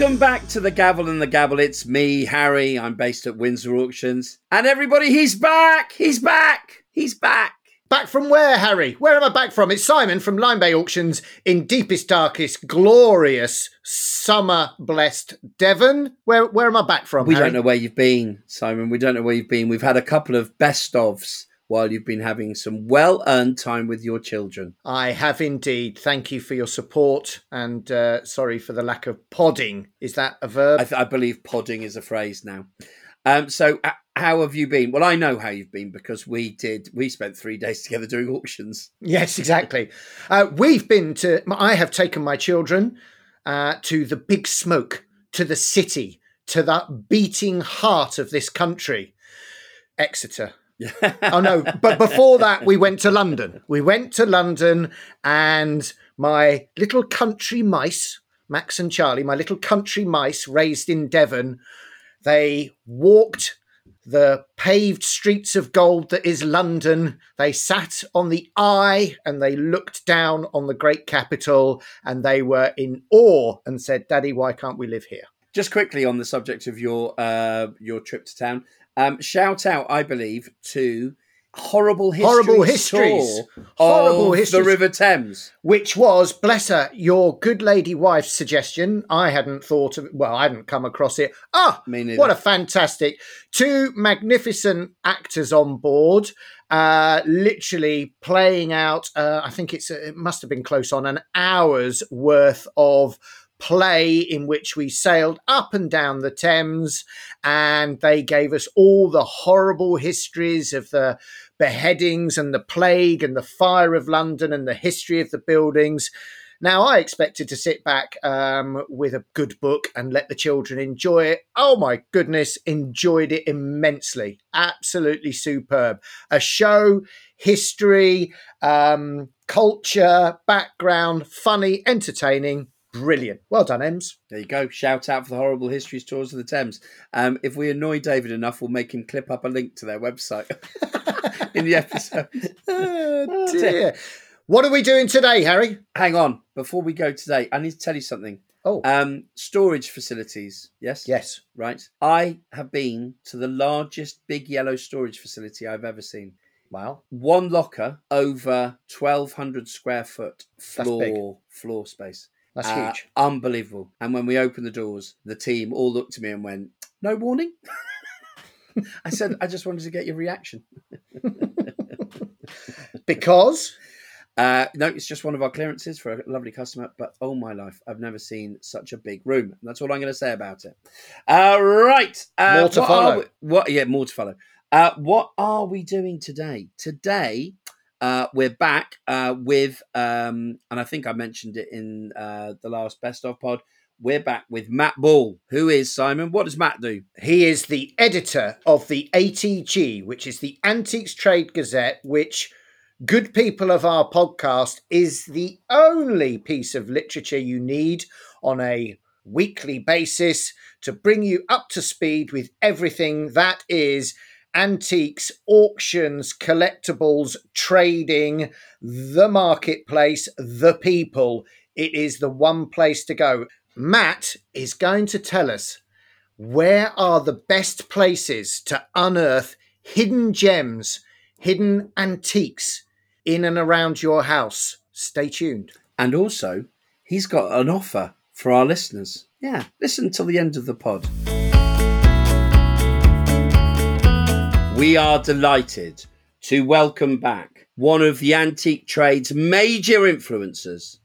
Welcome back to the Gavel and the Gabble. It's me, Harry. I'm based at Windsor Auctions. And everybody, he's back! He's back! He's back! Back from where, Harry? Where am I back from? It's Simon from Lyme Bay Auctions in deepest, darkest, glorious, summer blessed Devon. Where where am I back from? We Harry? don't know where you've been, Simon. We don't know where you've been. We've had a couple of best ofs while you've been having some well earned time with your children. I have indeed. Thank you for your support and uh, sorry for the lack of podding. Is that a verb? I, th- I believe podding is a phrase now. Um, so, uh, how have you been? Well, I know how you've been because we did. We spent three days together doing auctions. Yes, exactly. uh, we've been to. I have taken my children uh, to the big smoke, to the city, to that beating heart of this country, Exeter. Oh no! But before that, we went to London. We went to London, and my little country mice, Max and Charlie, my little country mice raised in Devon, they walked the paved streets of gold that is London. They sat on the eye and they looked down on the great capital and they were in awe and said, Daddy, why can't we live here? Just quickly on the subject of your uh, your trip to town, um, shout out, I believe, to horrible histories, Horrible histories. Horrible of histories. the River Thames. Which was, bless her, your good lady wife's suggestion. I hadn't thought of well, I hadn't come across it. Ah, what a fantastic two magnificent actors on board uh literally playing out uh, i think it's it must have been close on an hour's worth of play in which we sailed up and down the Thames and they gave us all the horrible histories of the beheadings and the plague and the fire of London and the history of the buildings. Now, I expected to sit back um, with a good book and let the children enjoy it. Oh my goodness, enjoyed it immensely. Absolutely superb. A show, history, um, culture, background, funny, entertaining. Brilliant. Well done, Ems. There you go. Shout out for the horrible histories tours of the Thames. Um, if we annoy David enough, we'll make him clip up a link to their website in the episode. Oh, dear. What are we doing today, Harry? Hang on, before we go today, I need to tell you something. Oh, Um, storage facilities. Yes. yes. Right. I have been to the largest big yellow storage facility I've ever seen. Wow. One locker over twelve hundred square foot floor floor space. That's Uh, huge. Unbelievable. And when we opened the doors, the team all looked at me and went, No warning? I said, I just wanted to get your reaction. Because Uh, no, it's just one of our clearances for a lovely customer, but oh my life, I've never seen such a big room. That's all I'm going to say about it. Uh, right. Uh, More to what follow. we- what? Yeah, more to follow. Uh, what are we doing today? Today, uh, we're back uh, with, um, and I think I mentioned it in uh, the last Best of Pod. We're back with Matt Ball. Who is Simon? What does Matt do? he is the editor of the ATG, which is the Antiques Trade Gazette, which, good people of our podcast, is the only piece of literature you need on a weekly basis to bring you up to speed with everything that is antiques, auctions, collectibles, trading, the marketplace, the people. It is the one place to go. Matt is going to tell us where are the best places to unearth hidden gems, hidden antiques in and around your house. Stay tuned. And also, he's got an offer for our listeners. Yeah, listen till the end of the pod. We are delighted to welcome back one of the antique trade's major influencers,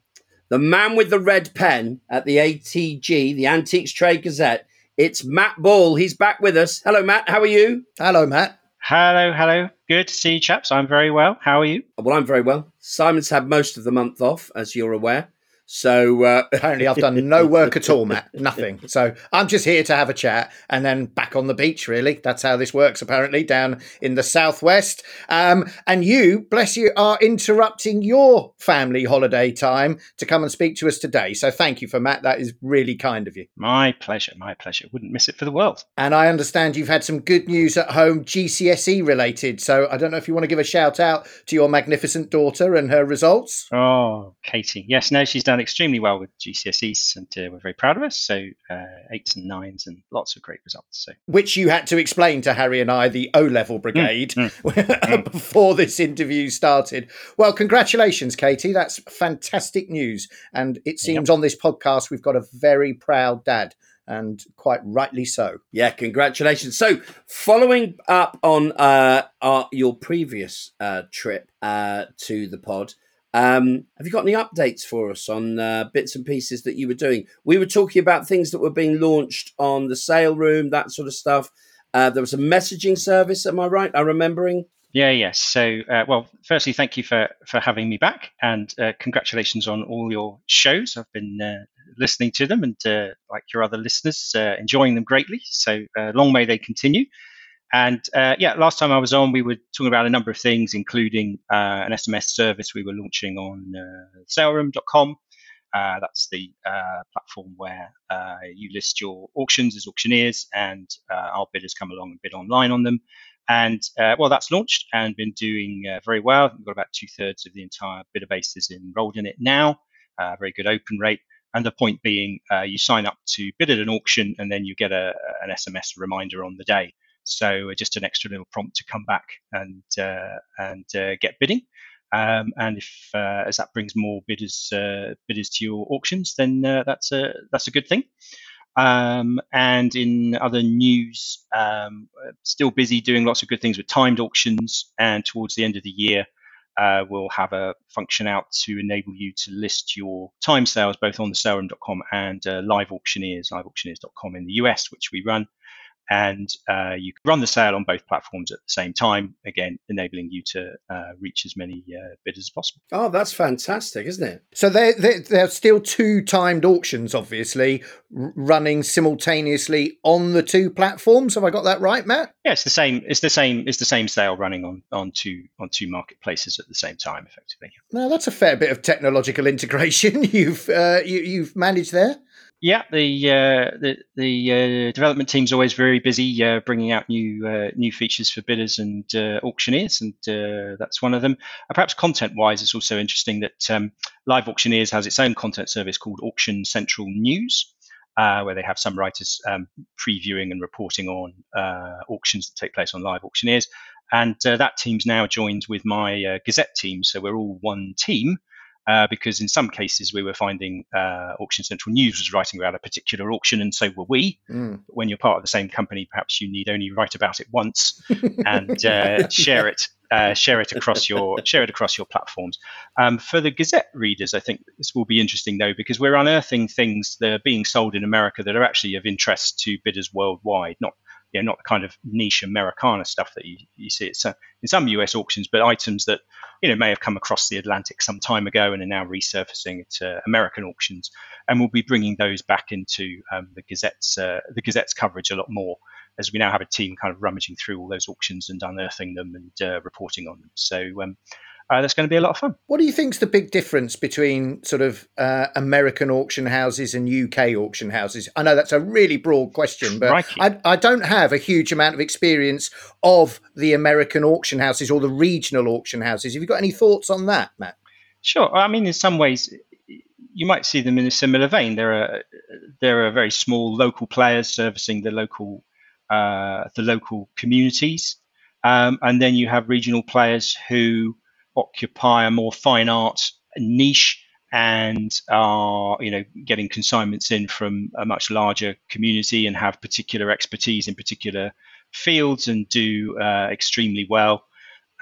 the man with the red pen at the ATG, the Antiques Trade Gazette. It's Matt Ball. He's back with us. Hello, Matt. How are you? Hello, Matt. Hello, hello. Good to see you, chaps. I'm very well. How are you? Well, I'm very well. Simon's had most of the month off, as you're aware. So, uh, Apparently, I've done no work at all, Matt. Nothing. So I'm just here to have a chat and then back on the beach, really. That's how this works, apparently, down in the southwest. Um, and you, bless you, are interrupting your family holiday time to come and speak to us today. So thank you for Matt. That is really kind of you. My pleasure, my pleasure. Wouldn't miss it for the world. And I understand you've had some good news at home, GCSE related. So I don't know if you want to give a shout out to your magnificent daughter and her results. Oh, Katie. Yes, no, she's done done extremely well with GCSEs, and uh, we're very proud of us. So uh, eights and nines, and lots of great results. So which you had to explain to Harry and I, the O level brigade, mm, mm, before this interview started. Well, congratulations, Katie. That's fantastic news, and it seems yep. on this podcast we've got a very proud dad and quite rightly so. Yeah, congratulations. So, following up on uh, our, your previous uh, trip uh, to the pod, um, have you got any updates for us on uh, bits and pieces that you were doing? We were talking about things that were being launched on the sale room, that sort of stuff. Uh, there was a messaging service. Am I right? I'm remembering. Yeah, yes. So, uh, well, firstly, thank you for for having me back, and uh, congratulations on all your shows. I've been uh, listening to them, and uh, like your other listeners, enjoying them greatly. So, long may they continue. And yeah, last time I was on, we were talking about a number of things, including an SMS service we were launching on saleroom.com. that's the platform where you list your auctions as auctioneers, and our bidders come along and bid online on them. And uh, well, that's launched and been doing uh, very well. We've got about two thirds of the entire bidder base is enrolled in it now. Uh, very good open rate. And the point being, uh, you sign up to bid at an auction and then you get a, an SMS reminder on the day. So uh, just an extra little prompt to come back and uh, and get bidding. Um, and if as that brings more bidders bidders to your auctions, then that's a that's a good thing. Um, and in other news, um, still busy doing lots of good things with timed auctions. And towards the end of the year, uh, we'll have a function out to enable you to list your time sales both on the saleroom.com and uh, live auctioneers, liveauctioneers.com in the US, which we run and uh, you can run the sale on both platforms at the same time, again, enabling you to uh, reach as many uh, bidders as possible. Oh, that's fantastic, isn't it? So there, there, are still two timed auctions, obviously, r- running simultaneously on the two platforms. Have I got that right, Matt? Yeah, it's the same. It's the same. It's the same sale running on on two on two marketplaces at the same time, effectively. Now that's a fair bit of technological integration you've uh, you, you've managed there. Yeah, the uh, the, the uh, development team's always very busy uh, bringing out new uh, new features for bidders and uh, auctioneers, and uh, that's one of them. perhaps content-wise, it's also interesting that um, Live Auctioneers has its own content service called Auction Central News, where they have some writers um, previewing and reporting on auctions that take place on Live Auctioneers, and that team's now joined with my Gazette team, so we're all one team uh, because in some cases we were finding uh, Auction Central News was writing about a particular auction, and so were we. Mm. when you're part of the same company, perhaps you need only write about it once and uh, share it. Uh, share it across your share it across your platforms. Um, for the Gazette readers, I think this will be interesting though because we're unearthing things that are being sold in America that are actually of interest to bidders worldwide, not you know, not the kind of niche Americana stuff that you, you see it's, in some US auctions, but items that you know may have come across the Atlantic some time ago and are now resurfacing at uh, American auctions, and we'll be bringing those back into um, the Gazette's uh, the Gazette's coverage a lot more as we now have a team kind of rummaging through all those auctions and unearthing them and uh, reporting on them. So um, uh, that's going to be a lot of fun. What do you think is the big difference between sort of uh, American auction houses and UK auction houses? I know that's a really broad question, but I, I, don't have a huge amount of experience of the American auction houses or the regional auction houses. Have you got any thoughts on that, Matt? Sure. I mean, in some ways, you might see them in a similar vein. There are there are very small local players servicing the local uh, the local communities, um, and then you have regional players who occupy a more fine art niche and are you know getting consignments in from a much larger community and have particular expertise in particular fields and do uh, extremely well.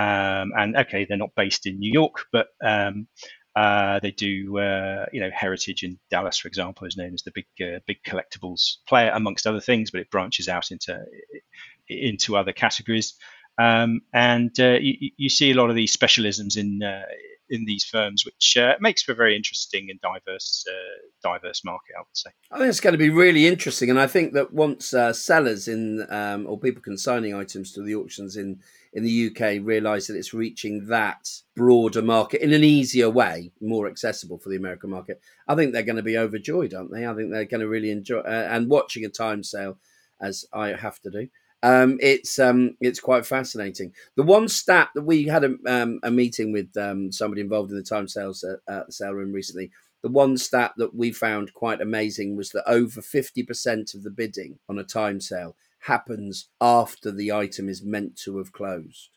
Um, and okay they're not based in new york but um, uh, they do uh, you know heritage in dallas for example is known as the big uh, big collectibles player amongst other things but it branches out into into other categories um, and uh, you, you, see a lot of these specialisms in uh, in these firms, which uh, makes for a very interesting and diverse uh, diverse market. I would say. I think it's going to be really interesting, and I think that once uh, sellers in um, or people consigning items to the auctions in in the UK realise that it's reaching that broader market in an easier way, more accessible for the American market, I think they're going to be overjoyed, aren't they? I think they're going to really enjoy uh, and watching a time sale as I have to do um, it's um, it's quite fascinating. The one stat that we had a, um, a meeting with um, somebody involved in the time sales at, at, the sale room recently. the one stat that we found quite amazing was that over 50% of the bidding on a time sale happens after the item is meant to have closed.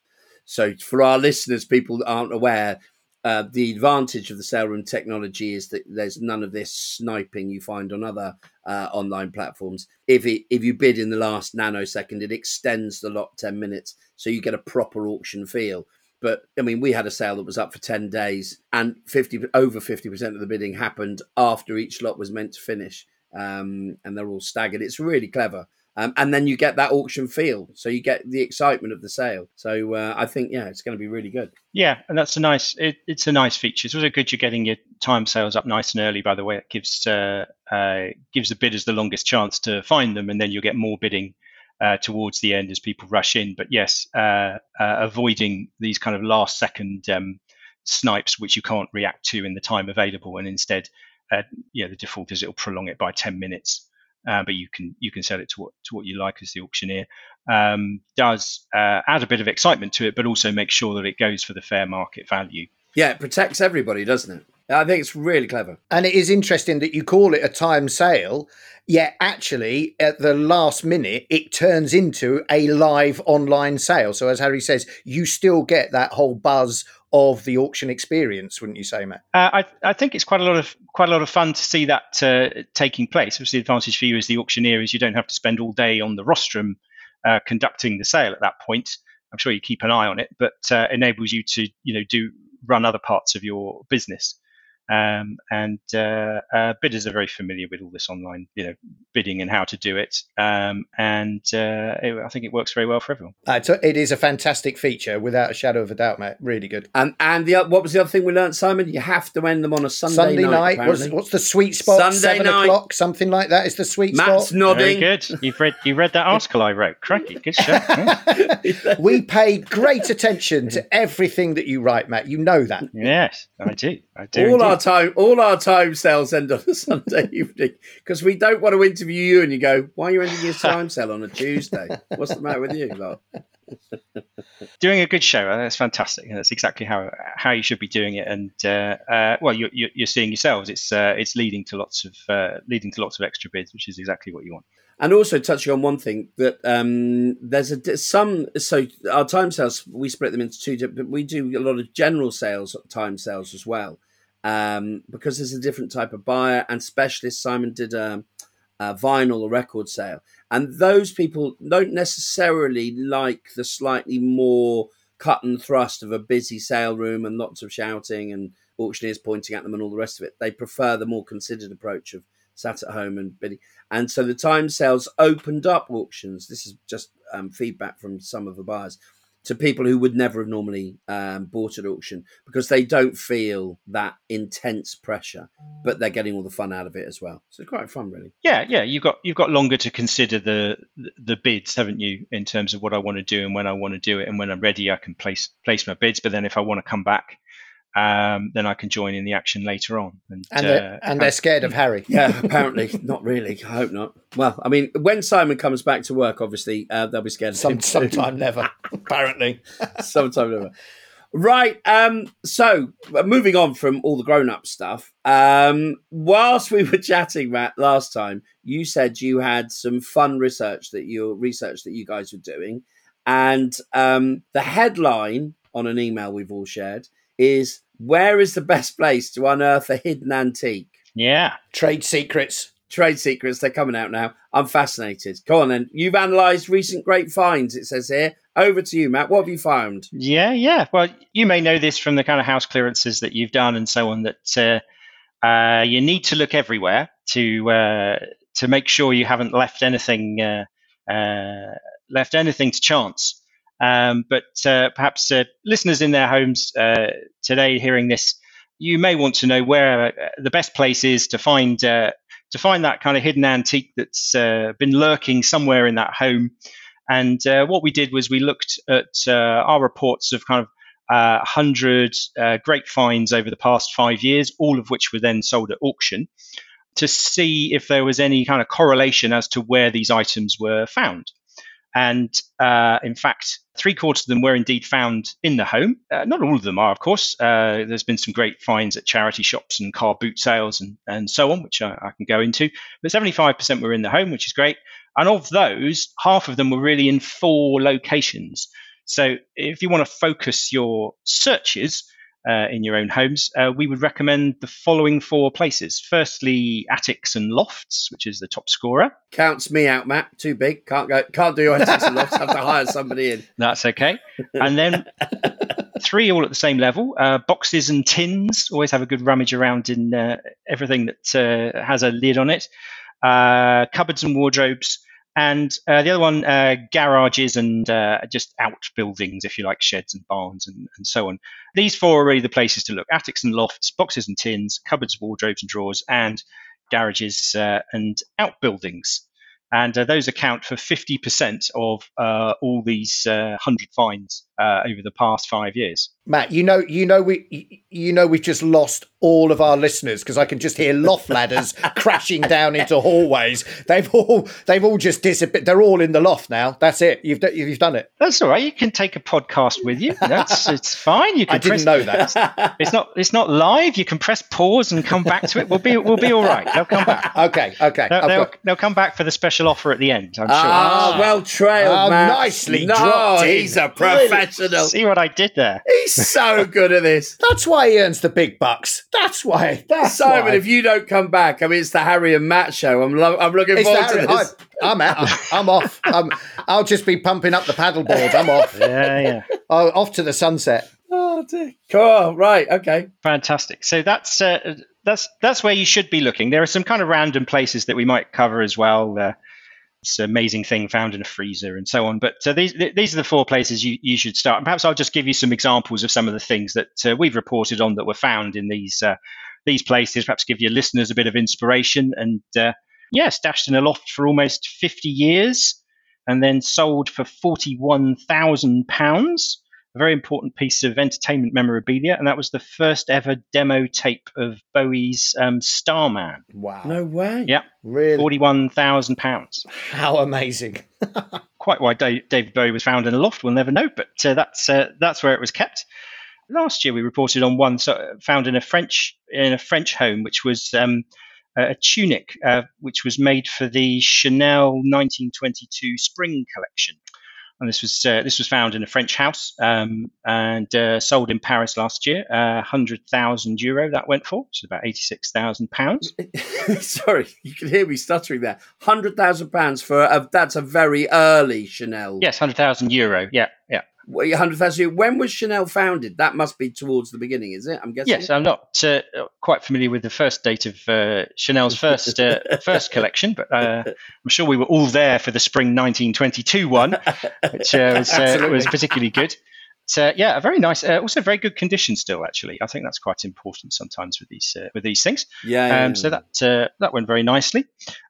So, for our listeners, people that aren't aware, uh, the advantage of the sale room technology is that there's none of this sniping you find on other uh, online platforms. If it, if you bid in the last nanosecond, it extends the lot ten minutes, so you get a proper auction feel. But I mean, we had a sale that was up for ten days, and fifty over fifty percent of the bidding happened after each lot was meant to finish, um, and they're all staggered. It's really clever. Um, and then you get that auction feel, so you get the excitement of the sale. So uh, I think, yeah, it's going to be really good. Yeah, and that's a nice. It, it's a nice feature. It's also good you're getting your time sales up nice and early. By the way, it gives uh, uh, gives the bidders the longest chance to find them, and then you'll get more bidding uh, towards the end as people rush in. But yes, uh, uh, avoiding these kind of last second um, snipes, which you can't react to in the time available, and instead, yeah, the default is it'll prolong it by ten minutes uh, but you can you can sell it to what to what you like as the auctioneer. Um, does uh, add a bit of excitement to it, but also make sure that it goes for the fair market value. Yeah, it protects everybody, doesn't it? I think it's really clever. And it is interesting that you call it a time sale, yet actually at the last minute it turns into a live online sale. So as Harry says, you still get that whole buzz of the auction experience, wouldn't you say, Matt? Uh, I, I think it's quite a lot of quite a lot of fun to see that uh, taking place. Obviously, the advantage for you as the auctioneer is you don't have to spend all day on the rostrum uh, conducting the sale at that point. I'm sure you keep an eye on it, but uh, enables you to you know do run other parts of your business. Um, and uh, uh, bidders are very familiar with all this online, you know, bidding and how to do it. Um, and uh, it, I think it works very well for everyone. Uh, it is a fantastic feature, without a shadow of a doubt, mate. Really good. And and the what was the other thing we learned, Simon? You have to end them on a Sunday, Sunday night. night what's, what's, the sweet spot? Sunday Seven night. o'clock, something like that. Is the sweet Matt's spot? nodding. Very good. You've read you read that article I wrote. Cracky, good show. we pay great attention to everything that you write, Matt. You know that. Yes, I do. I do. All indeed. our time, all our time sales end on a Sunday evening because we don't want to interview you and you go, why are you ending your time sale on a Tuesday? What's the matter with you? Like, doing a good show. That's fantastic, and that's exactly how how you should be doing it. And uh, uh, well, you're, you're seeing yourselves. It's uh, it's leading to lots of uh, leading to lots of extra bids, which is exactly what you want. And also touching on one thing that um, there's a some so our time sales we split them into two. But we do a lot of general sales time sales as well um, because there's a different type of buyer and specialist. Simon did a, a vinyl or record sale, and those people don't necessarily like the slightly more cut and thrust of a busy sale room and lots of shouting and auctioneers pointing at them and all the rest of it. They prefer the more considered approach of sat at home and bidding. And so the time sales opened up auctions. This is just um, feedback from some of the buyers to people who would never have normally um, bought at auction because they don't feel that intense pressure, but they're getting all the fun out of it as well. So it's quite fun, really. Yeah, yeah. You've got you've got longer to consider the the bids, haven't you? In terms of what I want to do and when I want to do it, and when I'm ready, I can place place my bids. But then if I want to come back um, then I can join in the action later on. And, and, they're, uh, and they're scared of Harry. Yeah, apparently. not really. I hope not. Well, I mean, when Simon comes back to work, obviously, uh, they'll be scared of Some, him. Sometime never, apparently. sometime never. Right. Um, so, uh, moving on from all the grown up stuff, um, whilst we were chatting, Matt, last time, you said you had some fun research that your research that you guys were doing. And um, the headline on an email we've all shared is where is the best place to unearth a hidden antique? Yeah. Trade secrets. Trade secrets, they're coming out now. I'm fascinated. Go on then. You've analysed recent great finds, it says here. Over to you, Matt. What have you found? Yeah, yeah. Well, you may know this from the kind of house clearances that you've done and so on that uh, uh, you need to look everywhere to uh, to make sure you haven't left anything uh, uh, left anything to chance. Um, but uh, perhaps uh, listeners in their homes uh, today hearing this, you may want to know where uh, the best place is to find uh, to find that kind of hidden antique that's uh, been lurking somewhere in that home. And what we did was we looked at our reports of kind of uh, 100 great finds over the past five years, all of which were then sold at auction, to see if there was any kind of correlation as to where these items were found. And uh, in fact, Three quarters of them were indeed found in the home. Uh, not all of them are, of course. Uh, there's been some great finds at charity shops and car boot sales and, and so on, which I, I can go into. But 75% were in the home, which is great. And of those, half of them were really in four locations. So if you want to focus your searches, uh, in your own homes, uh, we would recommend the following four places. Firstly, attics and lofts, which is the top scorer. Counts me out, Matt. Too big. Can't go. Can't do your attics and lofts. Have to hire somebody in. That's okay. And then three all at the same level. Uh, boxes and tins always have a good rummage around in uh, everything that uh, has a lid on it. Uh, cupboards and wardrobes and uh, the other one, uh, garages and uh, just outbuildings, if you like, sheds and barns and, and, so on. These four are really the places to look attics and lofts, boxes and tins, cupboards, wardrobes and drawers, and garages uh, and outbuildings and uh, those account for 50% of uh, all these uh, 100 finds over the past five years. Matt, you know, you know, we, you know, we've just lost all of our listeners because I can just hear loft ladders crashing down into hallways. They've all, they've all just disappeared. They're all in the loft now. That's it. You've, you've done it. That's all right. You can take a podcast with you. That's it's fine. You can. I didn't know that. It's not, it's not live. You can press pause and come back to it. We'll be, we'll be all right. They'll come back. Okay, okay. They'll, they'll, they'll come back for the special offer at the end. I'm sure. Ah, well trailed, Ah, Matt. nicely no, dropped in. he's a professional. See what I did there? He's so good at this. That's why he earns the big bucks. That's why. That's Simon, why. if you don't come back, I mean, it's the Harry and Matt show. I'm, lo- I'm looking It's forward that- to this. I, am out. I'm off. I'm, I'll just be pumping up the paddleboard. I'm off. Yeah, yeah. Oh, off to the sunset. Oh, dear. Cool. Right. Okay. Fantastic. So that's uh, that's that's where you should be looking. There are some kind of random places that we might cover as well. Uh, this amazing thing found in a freezer and so on. But uh, these these are the four places you, you should start. And perhaps I'll just give you some examples of some of the things that uh, we've reported on that were found in these uh, these places. Perhaps give your listeners a bit of inspiration. And uh, yeah, stashed in a loft for almost 50 years, and then sold for 41,000 pounds a very important piece of entertainment memorabilia, and that was the first ever demo tape of Bowie's um, Starman. Wow. No way. Yeah, Really? forty-one thousand pounds. How amazing. Quite why Da- David Bowie was found in a loft, we'll never know, but uh, that's uh, that's where it was kept. Last year, we reported on one so, found in a French in a French home, which was um, a tunic, uh, which was made for the Chanel 1922 spring collection and this was uh, this was found in a French house um, and uh, sold in Paris last year. Uh, Hundred thousand euro that went for, which is about eighty six thousand pounds. Sorry, you can hear me stuttering there. Hundred thousand pounds for a, that's a very early Chanel. Yes, hundred thousand euro. Yeah, yeah. Hundred thousand. When was Chanel founded? That must be towards the beginning, is it? I'm guessing. Yes, I'm not uh, quite familiar with the first date of uh, Chanel's first uh, first collection, but uh, I'm sure we were all there for the spring 1922 one, which uh, was, uh, was particularly good. So yeah, a very nice, uh, also very good condition still. Actually, I think that's quite important sometimes with these uh, with these things. Yeah. yeah, Um, so that uh, that went very nicely.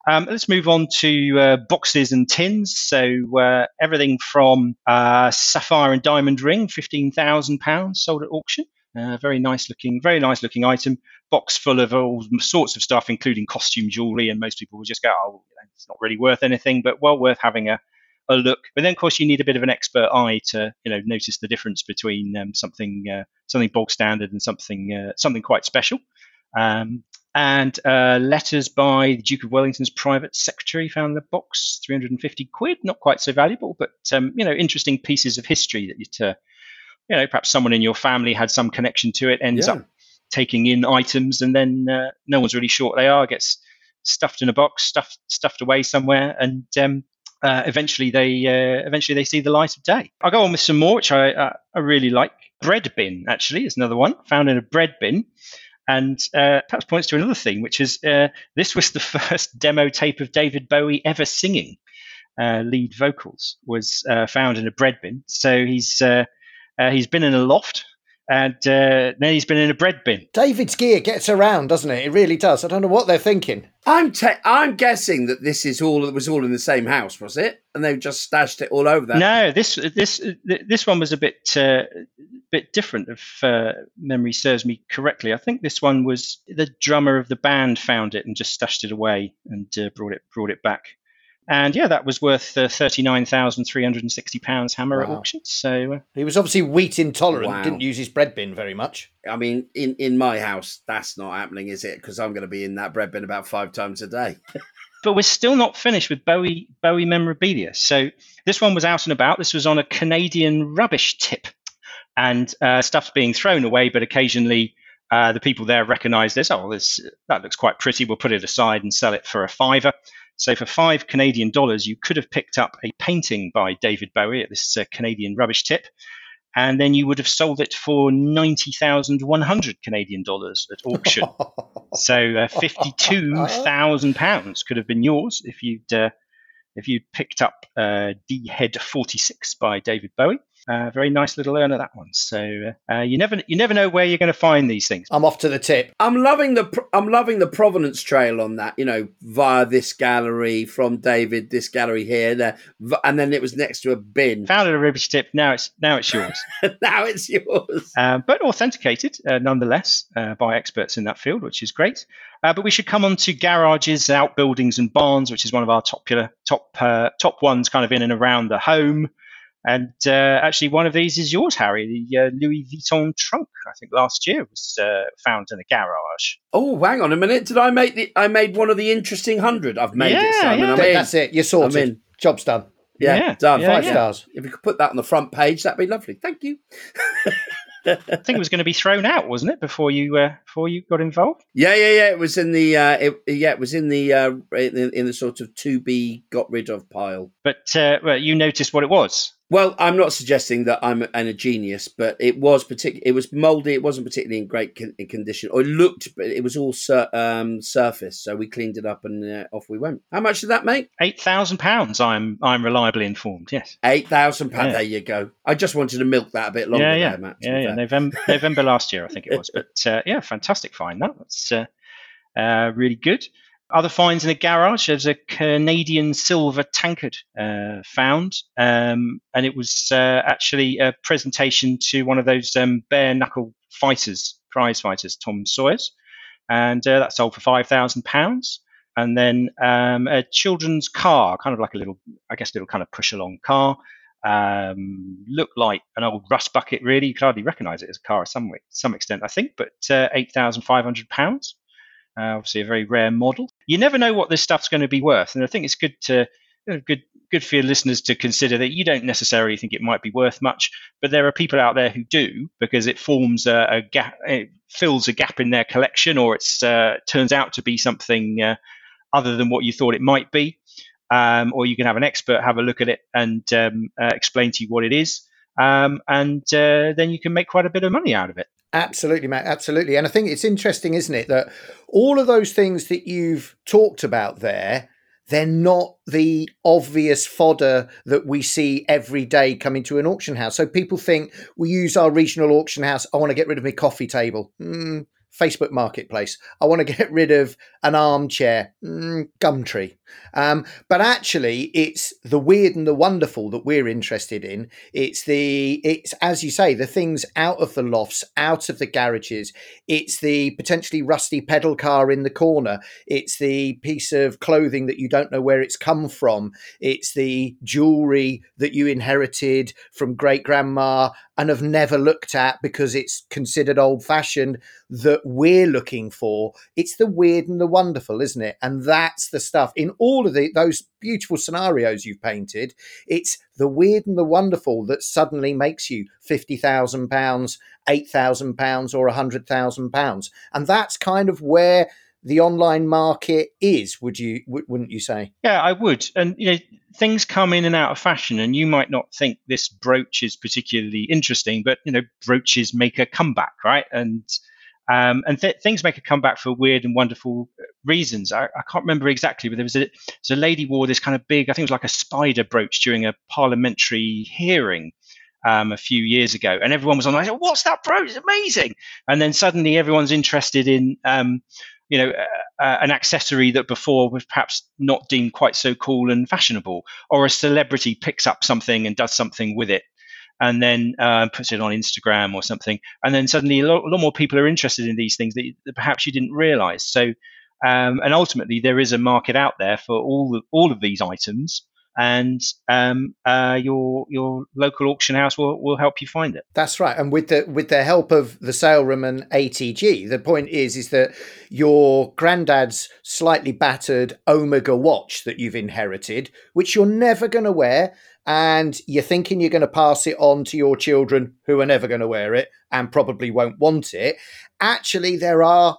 Um, let's move on to uh, boxes and tins. So uh, everything from uh, sapphire and diamond ring, fifteen thousand pounds, sold at auction. Uh, very nice looking, very nice looking item. Box full of all sorts of stuff, including costume jewelry. And most people will just go, "Oh, it's not really worth anything," but well worth having a a look. But then, of course, you need a bit of an expert eye to, you know, notice the difference between um, something uh, something bog standard and something uh, something quite special. Um, and uh, letters by the Duke of Wellington's private secretary found in the box, 350 quid, not quite so valuable, but um, you know, interesting pieces of history that you, uh, you know, perhaps someone in your family had some connection to it, ends Yeah. up taking in items, and then uh, no one's really sure what they are, gets stuffed in a box, stuffed stuffed away somewhere, and um, uh, eventually they uh, eventually they see the light of day. I'll go on with some more, which I uh, I really like. Bread bin actually is another one found in a bread bin, and uh, perhaps points to another thing, which is uh, this was the first demo tape of David Bowie ever singing. Uh, lead vocals was found in a bread bin, so he's he's been in a loft. And uh, then he's been in a bread bin. David's gear gets around, doesn't it? It really does. I don't know what they're thinking. I'm te- I'm guessing that this is all. It was all in the same house, was it? And they've just stashed it all over there. No, this this this one was a bit uh, bit different. If uh, memory serves me correctly, I think this one was the drummer of the band found it and just stashed it away and uh, brought it brought it back. And yeah, that was worth uh, thirty nine thousand three hundred and sixty pounds hammer at auction. So uh, He was obviously wheat intolerant. Wow. Didn't use his bread bin very much. I mean, in, in my house, that's not happening, is it? Because I'm going to be in that bread bin about five times a day. but we're still not finished with Bowie Bowie memorabilia. So this one was out and about. This was on a Canadian rubbish tip, and uh, stuff's being thrown away. But occasionally, uh, the people there recognise this. Oh, this that looks quite pretty. We'll put it aside and sell it for a fiver. So for five Canadian dollars, you could have picked up a painting by David Bowie at this uh, Canadian rubbish tip. And then you would have sold it for ninety thousand one hundred Canadian dollars at auction. So uh, fifty-two thousand pounds could have been yours if you'd uh, if you'd picked up uh, D Head Forty Six by David Bowie. Uh, very nice little earner that one. So uh, you never you never know where you're going to find these things. I'm off to the tip. I'm loving the pr- I'm loving the provenance trail on that. You know, via this gallery from David, this gallery here, there, v- and then it was next to a bin. Found it a rubbish tip. Now it's now it's yours. now it's yours. uh, but authenticated uh, nonetheless uh, by experts in that field, which is great. Uh, but we should come on to garages, outbuildings, and barns, which is one of our popular top uh, top ones, kind of in and around the home. And uh, actually, one of these is yours, Harry. The uh, Louis Vuitton trunk, I think last year was uh, found in a garage. Oh, hang on a minute. Did I make the? I made one of the interesting hundred. I've made it, Yeah, Simon. yeah. I'm Th- in. That's it. You're sorted. I'm in. Job's done. Yeah, Yeah, done. yeah, Five yeah. stars. If you could put that on the front page, that'd be lovely. Thank you. I think it was going to be thrown out, wasn't it, before you uh, before you got involved? Yeah, yeah, yeah. It was in the. Uh, it, yeah, it was in the uh, in, in the sort of to be got rid of pile. But uh, well, you noticed what it was. Well, I'm not suggesting that I'm an, a genius, but it was particular. It was mouldy. It wasn't particularly in great con- condition, or it looked, but it was all sur- um, surface. So we cleaned it up and uh, off we went. How much did that make? Eight thousand pounds. I'm I'm reliably informed. Yes. Eight thousand pounds. Yeah. There you go. I just wanted to milk that a bit longer, yeah, yeah, there, Matt. yeah, yeah. November, November last year, I think it was. But uh, yeah, fantastic find. That that's uh, uh, really good. Other finds in the garage, there's a Canadian silver tankard uh, found, um, and it was uh, actually a presentation to one of those um, bare knuckle fighters, prize fighters, Tom Sayers, and uh, that sold for five thousand pounds. And then um, a children's car, kind of like a little, I guess, little kind of push along car, um, looked like an old rust bucket, really. You could hardly recognize it as a car to some, some extent, I think, but uh, £8,500. Uh, obviously, a very rare model. You never know what this stuff's going to be worth, and I think it's good to good good for your listeners to consider that you don't necessarily think it might be worth much, but there are people out there who do because it forms a, a gap, it fills a gap in their collection, or it's uh, turns out to be something uh, other than what you thought it might be. Um, or you can have an expert have a look at it and um, uh, explain to you what it is, um, and uh, then you can make quite a bit of money out of it. Absolutely, Matt. Absolutely. And I think it's interesting, isn't it, that all of those things that you've talked about there, they're not the obvious fodder that we see every day coming to an auction house. So people think we use our regional auction house. I want to get rid of my coffee table. Mm, Facebook Marketplace. I want to get rid of an armchair. Mm, Gumtree. Um, but actually, it's the weird and the wonderful that we're interested in. It's the it's as you say, the things out of the lofts, out of the garages. It's the potentially rusty pedal car in the corner. It's the piece of clothing that you don't know where it's come from. It's the jewelry that you inherited from great grandma and have never looked at because it's considered old fashioned that we're looking for. It's the weird and the wonderful, isn't it? And that's the stuff in all of the, those beautiful scenarios you've painted. It's the weird and the wonderful that suddenly makes you fifty thousand pounds, eight thousand pounds, or a hundred thousand pounds, and that's kind of where the online market is. Would you? Wouldn't you say? Yeah, I would. And you know, things come in and out of fashion, and you might not think this brooch is particularly interesting, but you know, brooches make a comeback, right? And um, and th- things make a comeback for weird and wonderful reasons. I, I can't remember exactly, but there was a, so a lady wore this kind of big, I think it was like a spider brooch during a parliamentary hearing um, a few years ago, and everyone was on like, "What's that brooch? It's amazing!" And then suddenly everyone's interested in um, you know, uh, uh, an accessory that before was perhaps not deemed quite so cool and fashionable, or a celebrity picks up something and does something with it, and then uh, puts it on Instagram or something, and then suddenly a lot, a lot more people are interested in these things that, that perhaps you didn't realize. So Um, and ultimately, there is a market out there for all of, all of these items, and um, uh, your your local auction house will, will help you find it. That's right. And with the with the help of the sale room and ATG, the point is is that your granddad's slightly battered Omega watch that you've inherited, which you're never going to wear, and you're thinking you're going to pass it on to your children who are never going to wear it and probably won't want it. Actually, there are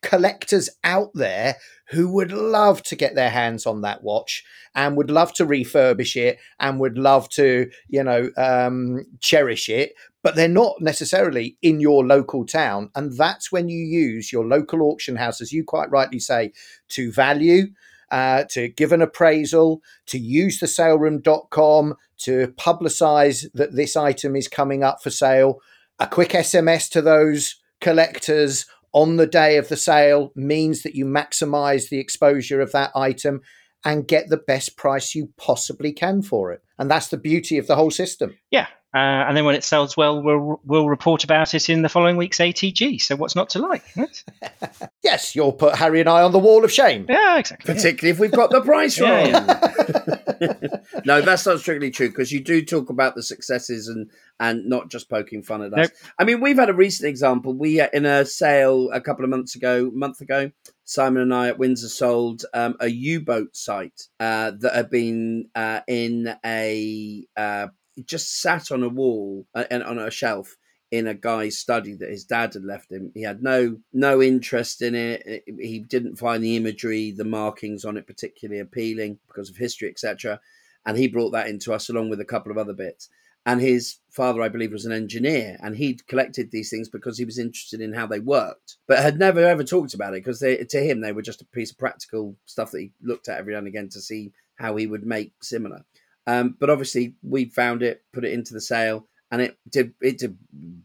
collectors out there who would love to get their hands on that watch and would love to refurbish it and would love to, you know, um, cherish it, but they're not necessarily in your local town. And that's when you use your local auction house, as you quite rightly say, to value. Uh, to give an appraisal, to use the saleroom.com to publicize that this item is coming up for sale, a quick SMS to those collectors on the day of the sale means that you maximize the exposure of that item and get the best price you possibly can for it. And that's the beauty of the whole system. Yeah. Uh, and then when it sells well, we'll, we'll report about it in the following week's ATG. So what's not to like? Right? yes, you'll put Harry and I on the wall of shame. Yeah, exactly. Particularly yeah. if we've got the price wrong. Yeah, no, that's not strictly true because you do talk about the successes and and not just poking fun at us. Nope. I mean, we've had a recent example. We uh, in a sale a couple of months ago, month ago, Simon and I at Windsor sold um, a U-boat sight uh, that had been uh, in a uh, just sat on a wall uh, and on a shelf in a guy's study that his dad had left him. He had no no interest in it. He didn't find the imagery, the markings on it particularly appealing because of history, etc. And he brought that into us along with a couple of other bits and his father, I believe, was an engineer, and he'd collected these things because he was interested in how they worked, but had never ever talked about it because to him they were just a piece of practical stuff that he looked at every now and again to see how he would make similar. Um, but obviously, we found it, put it into the sale, and it did it did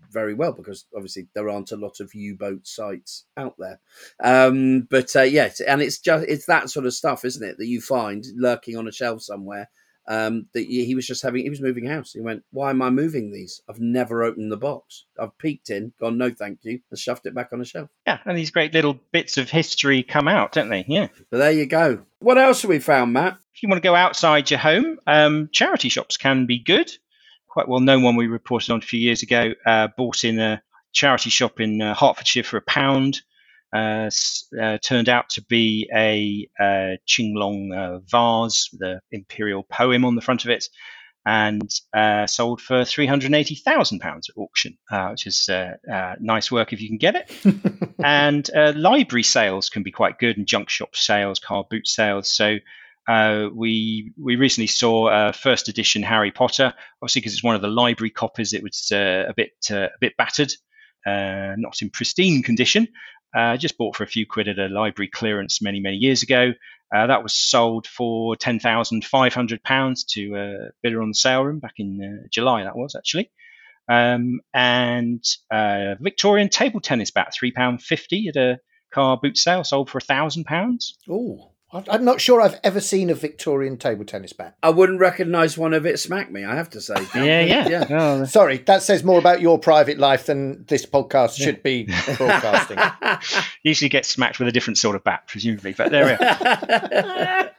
very well because obviously there aren't a lot of U-boat sights out there. Um, but uh, yes, and it's just it's that sort of stuff, isn't it, that you find lurking on a shelf somewhere um, that he was just having, he was moving house. He went, Why am I moving these? I've never opened the box. I've peeked in, gone, No, thank you, and shoved it back on the shelf. Yeah, and these great little bits of history come out, don't they? Yeah. But there you go. What else have we found, Matt? If you want to go outside your home, um, charity shops can be good. Quite well known one we reported on a few years ago, uh, bought in a charity shop in uh, Hertfordshire for a pound uh, uh, turned out to be a uh, Qianlong uh, vase, the imperial poem on the front of it, and uh, sold for three hundred eighty thousand pounds at auction, uh, which is nice work if you can get it. and library sales can be quite good, and junk shop sales, car boot sales. So. we we recently saw uh, first edition Harry Potter. Obviously, because it's one of the library copies, it was a bit a bit battered, not in pristine condition. Uh, just bought for a few quid at a library clearance many, many years ago. Uh, that was sold for £10,500 to a bidder on the sale room back in uh, July, that was actually. Um, and uh, Victorian table tennis bat, £3.50 at a car boot sale, sold for £1,000. Oh, I'm not sure I've ever seen a Victorian table tennis bat. I wouldn't recognise one if it smacked me. I have to say. yeah, yeah, yeah. Oh, Sorry, that says more about your private life than this podcast should be broadcasting. Usually gets smacked with a different sort of bat, presumably. But there we are.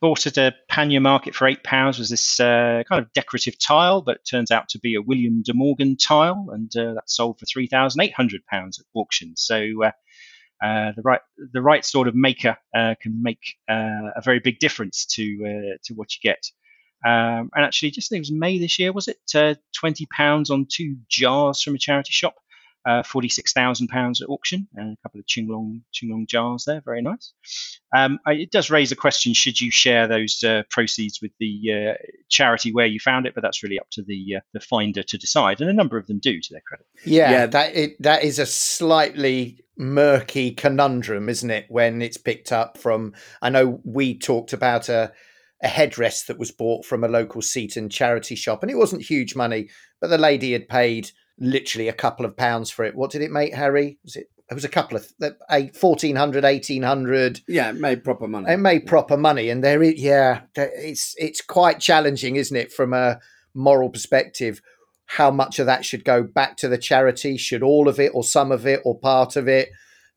Bought at a pannier market for eight pounds was this uh, kind of decorative tile, but it turns out to be a William de Morgan tile, and uh, that sold for three thousand eight hundred pounds at auction. So. Uh, uh, the right the right sort of maker uh, can make uh, a very big difference to uh, to what you get. Um, and actually, just think it was May this year, was it? Uh, twenty pounds on two jars from a charity shop. Uh, forty-six thousand pounds at auction, and a couple of Qianlong Qianlong jars there, very nice. Um, it does raise a question: should you share those uh, proceeds with the uh, charity where you found it? But that's really up to the the finder to decide, and a number of them do, to their credit. Yeah, yeah. that it, that is a slightly murky conundrum, isn't it? When it's picked up from, I know we talked about a, a headrest that was bought from a local Seaton charity shop, and it wasn't huge money, but the lady had paid literally a couple of pounds for it. What did it make, Harry? Was it? It was a couple of uh, a 1400 1800 yeah it made proper money it made proper money and there is yeah it's it's quite challenging isn't it from a moral perspective how much of that should go back to the charity should all of it or some of it or part of it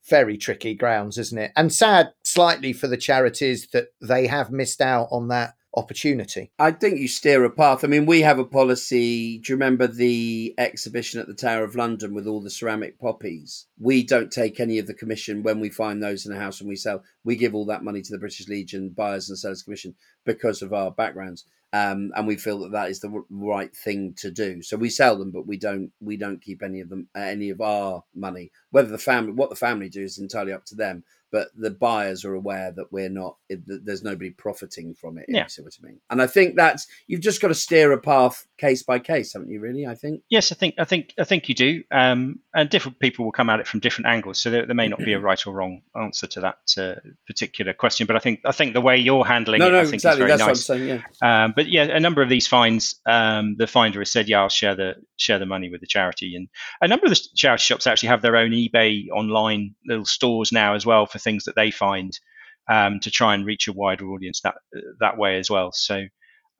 very tricky grounds, isn't it? And sad slightly for the charities that they have missed out on that opportunity. I think you steer a path. I mean, we have a policy. Do you remember the exhibition at the Tower of London with all the ceramic poppies? We don't take any of the commission when we find those in a house and we sell. We give all that money to the British Legion Buyers and Sellers Commission because of our backgrounds um, and we feel that that is the right thing to do. So we sell them, but we don't we don't keep any of them any of our money. Whether the family what the family do is entirely up to them but the buyers are aware that we're not that there's nobody profiting from it yeah. you see what i mean and i think that's you've just got to steer a path case by case haven't you really i think yes i think i think i think you do um, and different people will come at it from different angles so there, there may not be a right or wrong answer to that uh, particular question but i think i think the way you're handling no, it no, i think exactly. is very that's nice what I'm saying, yeah. Um, but yeah a number of these fines um, the finder has said yeah i'll share the share the money with the charity and a number of the charity shops actually have their own ebay online little stores now as well for things that they find um, to try and reach a wider audience that that way as well. So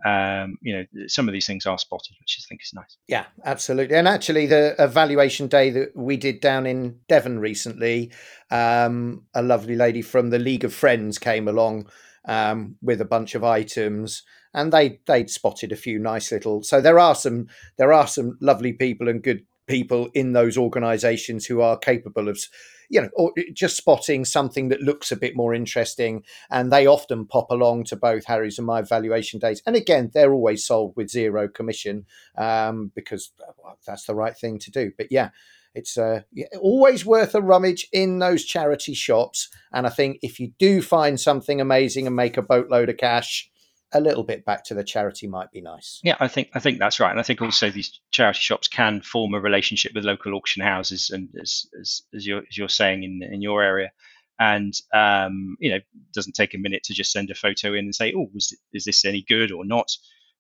um, you know, some of these things are spotted, which I think is nice. Yeah, absolutely. And actually, the evaluation day that we did down in Devon recently, um, a lovely lady from the League of Friends came along um, with a bunch of items, and they they'd spotted a few nice little. So there are some there are some lovely people and good people in those organisations who are capable of you know, or just spotting something that looks a bit more interesting. And they often pop along to both Harry's and my valuation days. And again, they're always sold with zero commission um, because that's the right thing to do. But yeah, it's uh, always worth a rummage in those charity shops. And I think if you do find something amazing and make a boatload of cash, a little bit back to the charity might be nice. Yeah, I think I think that's right, and I think also these charity shops can form a relationship with local auction houses, and as as, as you're as you're saying in in your area, and um, you know, doesn't take a minute to just send a photo in and say, oh, was is this any good or not?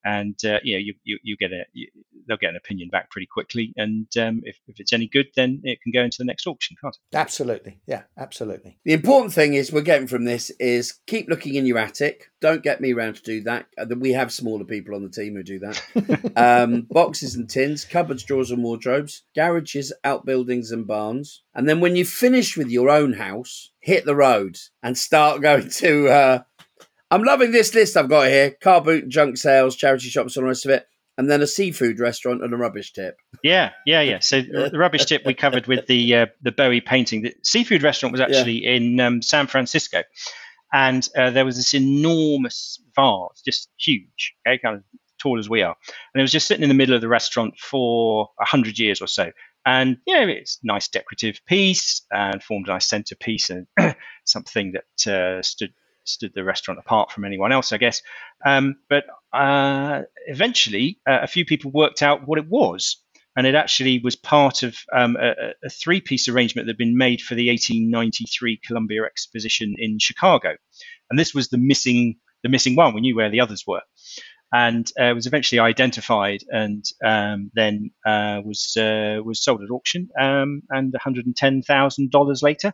And uh, you know you, you, you get a you, they'll get an opinion back pretty quickly. And um, if, if it's any good then it can go into the next auction can't it? Absolutely. Yeah absolutely. The important thing is we're getting from this is keep looking in your attic. Don't get me around to do that. Uh, we have smaller people on the team who do that. Um, boxes and tins cupboards drawers and wardrobes garages outbuildings and barns. And then when you finish with your own house hit the road and start going to uh, I'm loving this list I've got here: car boot, junk sales, charity shops, and the rest of it, and then a seafood restaurant and a rubbish tip. Yeah, yeah, yeah. So the rubbish tip we covered with the uh, the Bowie painting. The seafood restaurant was actually yeah. in um, San Francisco, and uh, there was this enormous vase, just huge, okay, kind of tall as we are, and it was just sitting in the middle of the restaurant for a hundred years or so. And yeah, it's nice decorative piece and formed a nice centerpiece and something that uh, stood stood the restaurant apart from anyone else, I guess. Um, but uh, eventually, uh, a few people worked out what it was. And it actually was part of um, a, a three piece arrangement that had been made for the 1893 Columbia Exposition in Chicago. And this was the missing, the missing one. We knew where the others were and uh, was eventually identified and um, then uh, was uh, was sold at auction. Um, and one hundred and ten thousand dollars later,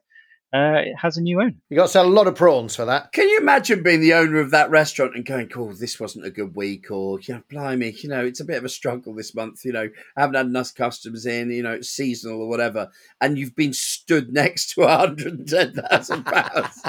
uh, it has a new owner. You got to sell a lot of prawns for that. Can you imagine being the owner of that restaurant and going, "Oh, this wasn't a good week," or "You know, blimey, you know, it's a bit of a struggle this month. You know, I haven't had enough customers in. You know, it's seasonal or whatever," and you've been stood next to one hundred and ten thousand pounds.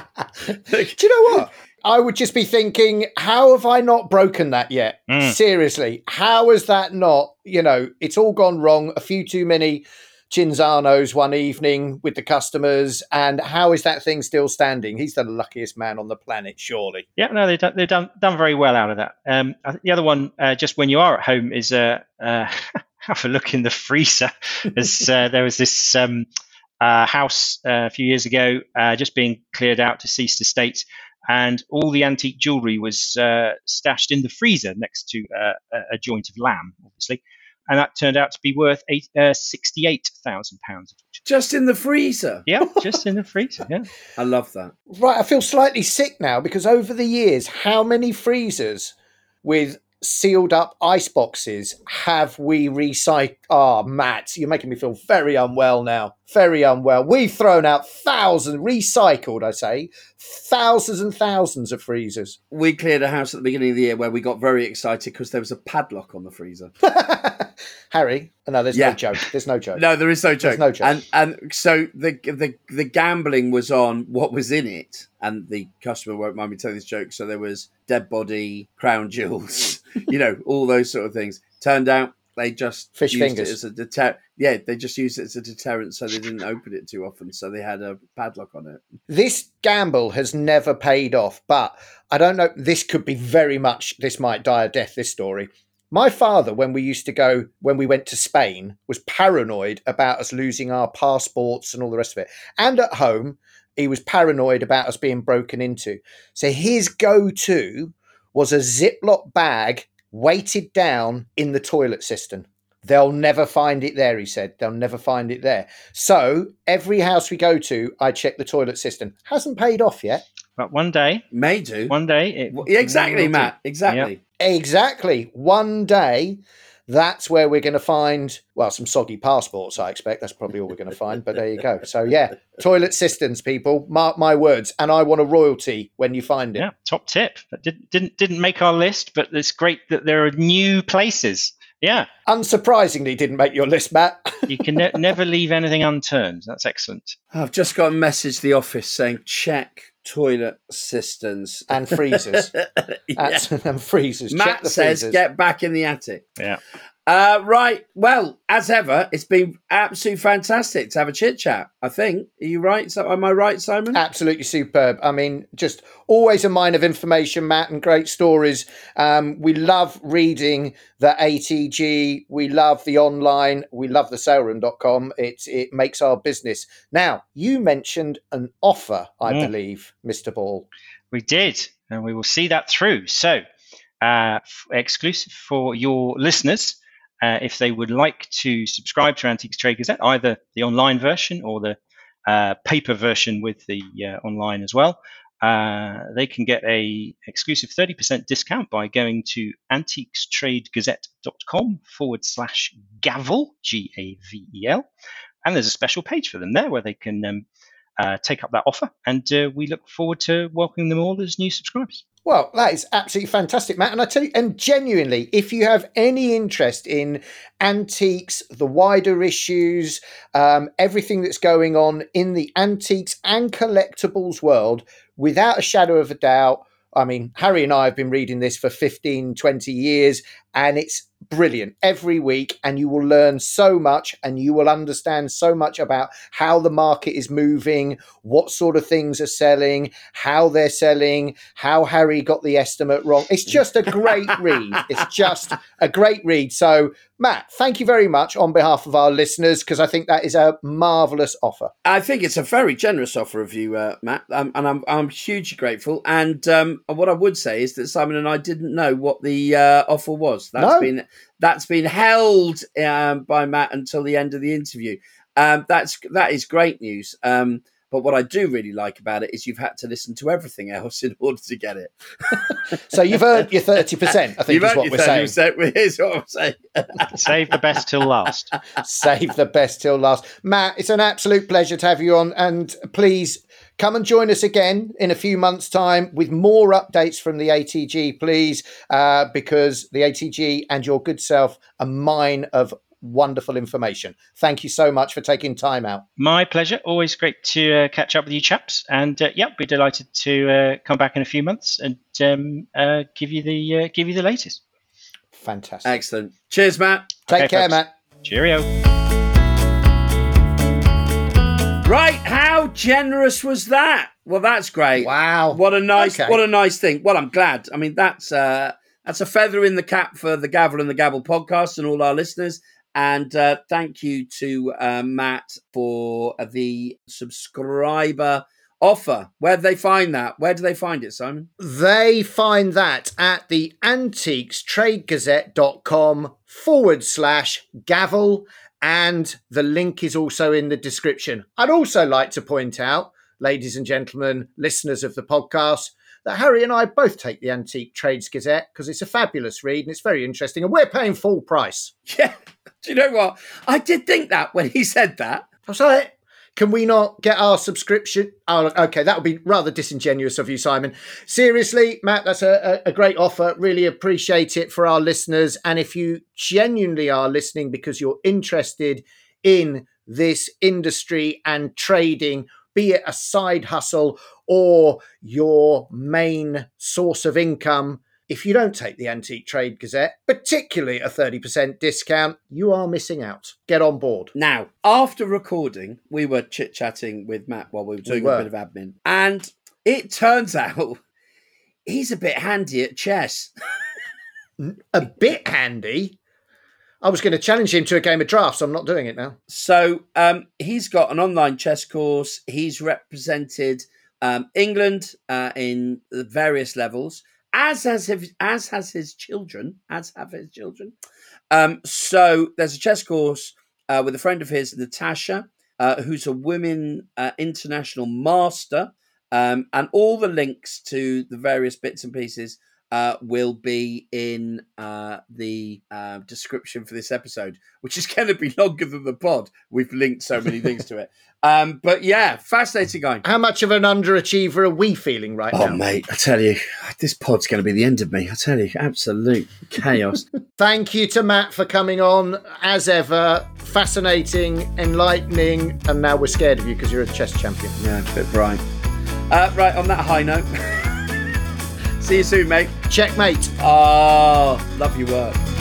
Do you know what? I would just be thinking, how have I not broken that yet? Mm. Seriously, how has that not? You know, it's all gone wrong. A few too many Cinzano's one evening with the customers, and how is that thing still standing? He's the luckiest man on the planet, surely. Yeah, no, they've done, they've done, done very well out of that. Um, the other one, uh, just when you are at home, is uh, uh, have a look in the freezer. As uh, there was this um, uh, house uh, a few years ago just being cleared out, deceased estate, and all the antique jewellery was stashed in the freezer next to a joint of lamb, obviously and that turned out to be worth eight, uh, sixty-eight thousand pounds. Just in the freezer. Yeah, just in the freezer. Yeah, I love that. Right, I feel slightly sick now because over the years, how many freezers with sealed up ice boxes have we recycled? Ah, oh, Matt, you're making me feel very unwell now. Very unwell. We've thrown out thousands, recycled, I say, thousands and thousands of freezers. We cleared a house at the beginning of the year where we got very excited because there was a padlock on the freezer. Harry, no, there's Yeah. no joke. There's no joke. No, there is no joke. no joke. And and so the the the gambling was on what was in it, and the customer won't mind me telling this joke. So there was dead body, crown jewels, you know, all those sort of things. Turned out they just Fish used fingers. it as a deter. Yeah, they just used it as a deterrent, so they didn't open it too often. So they had a padlock on it. This gamble has never paid off, but I don't know. This could be very much, this might die a death, this story. My father, when we used to go, when we went to Spain, was paranoid about us losing our passports and all the rest of it. And at home, he was paranoid about us being broken into. So his go to was a Ziploc bag weighted down in the toilet cistern. They'll never find it there, he said. They'll never find it there. So every house we go to, I check the toilet cistern. Hasn't paid off yet. But one day, May do. one day, it Well, yeah, exactly, will do. Matt. Exactly. Exactly. One day, that's where we're going to find, well, some soggy passports, I expect. That's probably all we're going to find, but there you go. So, yeah, toilet cisterns, people, mark my words. And I want a royalty when you find it. Yeah, top tip. That did, didn't didn't make our list, but it's great that there are new places. Yeah, Unsurprisingly, didn't make your list, Matt. you can ne- never leave anything unturned. That's excellent. I've just got a message to the office saying check toilet cisterns. and freezers. Yeah. That's- and freezers. Check Matt the says freezers. get back in the attic. Yeah. Uh, right. Well, as ever, it's been absolutely fantastic to have a chit chat. I think. Are you right? So, am I right, Simon? Absolutely superb. I mean, just always a mine of information, Matt, and great stories. Um, we love reading the ATG. We love the online. We love the saleroom.com. It, it makes our business. Now, you mentioned an offer, I Mm. believe, Mr. Ball. We did, and we will see that through. So, uh, f- exclusive for your listeners, uh, if they would like to subscribe to Antiques Trade Gazette, either the online version or the uh, paper version with the uh, online as well, uh, they can get a exclusive 30% discount by going to antiquestradegazette.com forward slash gavel, G A V E L. And there's a special page for them there where they can um, uh, take up that offer. And we look forward to welcoming them all as new subscribers. Well, that is absolutely fantastic, Matt. And I tell you, and genuinely, if you have any interest in antiques, the wider issues, um, everything that's going on in the antiques and collectibles world, without a shadow of a doubt, I mean, Harry and I have been reading this for 15, 20 years, and it's brilliant every week. And you will learn so much and you will understand so much about how the market is moving, what sort of things are selling, how they're selling, how Harry got the estimate wrong. It's just a great read. It's just a great read. So, Matt, thank you very much on behalf of our listeners because I think that is a marvelous offer. I think it's a very generous offer of you, uh, Matt, um, and I'm I'm hugely grateful. And um, what I would say is that Simon and I didn't know what the uh, offer was. That's No. been that's been held um, by Matt until the end of the interview. Um, that's that is great news. Um, but what I do really like about it is you've had to listen to everything else in order to get it. So you've earned your 30%, I think You've is what we're saying. 30%, Here's what I'm saying. Save the best till last. Save the best till last. Matt, it's an absolute pleasure to have you on. And please come and join us again in a few months' time with more updates from the ATG, please, uh, because the ATG and your good self are mine of wonderful information. Thank you so much for taking time out. My pleasure. Always great to uh, catch up with you chaps. And uh, yeah, be delighted to uh, come back in a few months and um, uh, give you the uh, give you the latest. Fantastic. Excellent. Cheers, Matt. Take Okay, care, folks. Matt. Cheerio. Right, how generous was that? Well, that's great. Wow. What a nice, Okay. what a nice thing. Well, I'm glad. I mean, that's uh, that's a feather in the cap for the Gavel and the Gabble podcast and all our listeners. And uh, thank you to uh, Matt for the subscriber offer. Where do they find that? Where do they find it, Simon? They find that at the antiquestradegazette.com forward slash gavel, and the link is also in the description. I'd also like to point out, ladies and gentlemen, listeners of the podcast, that Harry and I both take the Antique Trades Gazette because it's a fabulous read and it's very interesting, and we're paying full price. Yeah. Do you know what? I did think that when he said that. I was like, Can we not get our subscription? Oh, okay, that would be rather disingenuous of you, Simon. Seriously, Matt, that's a, a, great offer. Really appreciate it for our listeners. And if you genuinely are listening because you're interested in this industry and trading, be it a side hustle or your main source of income, if you don't take the Antique Trade Gazette, particularly a 30% discount, you are missing out. Get on board. Now, after recording, we were chit chatting with Matt while we were doing we were. a bit of admin, and it turns out he's a bit handy at chess. a bit handy? I was going to challenge him to a game of drafts. I'm not doing it now. So um, he's got an online chess course. He's represented um, England uh, in various levels as has his, as has his children, as have his children. Um, so there's a chess course uh, with a friend of his, Natasha, uh, who's a women uh, international master, um, and all the links to the various bits and pieces uh, will be in uh, the uh, description for this episode, which is going to be longer than the pod. We've linked so many things to it. Um, but yeah, fascinating guy. How much of an underachiever are we feeling right oh, now? Oh, mate, I tell you, this pod's going to be the end of me. I tell you, absolute chaos. Thank you to Matt for coming on. As ever, fascinating, enlightening, and now we're scared of you because you're a chess champion. Yeah, a bit bright. Uh, right, on that high note. See you soon, mate. Checkmate. Oh, love your work.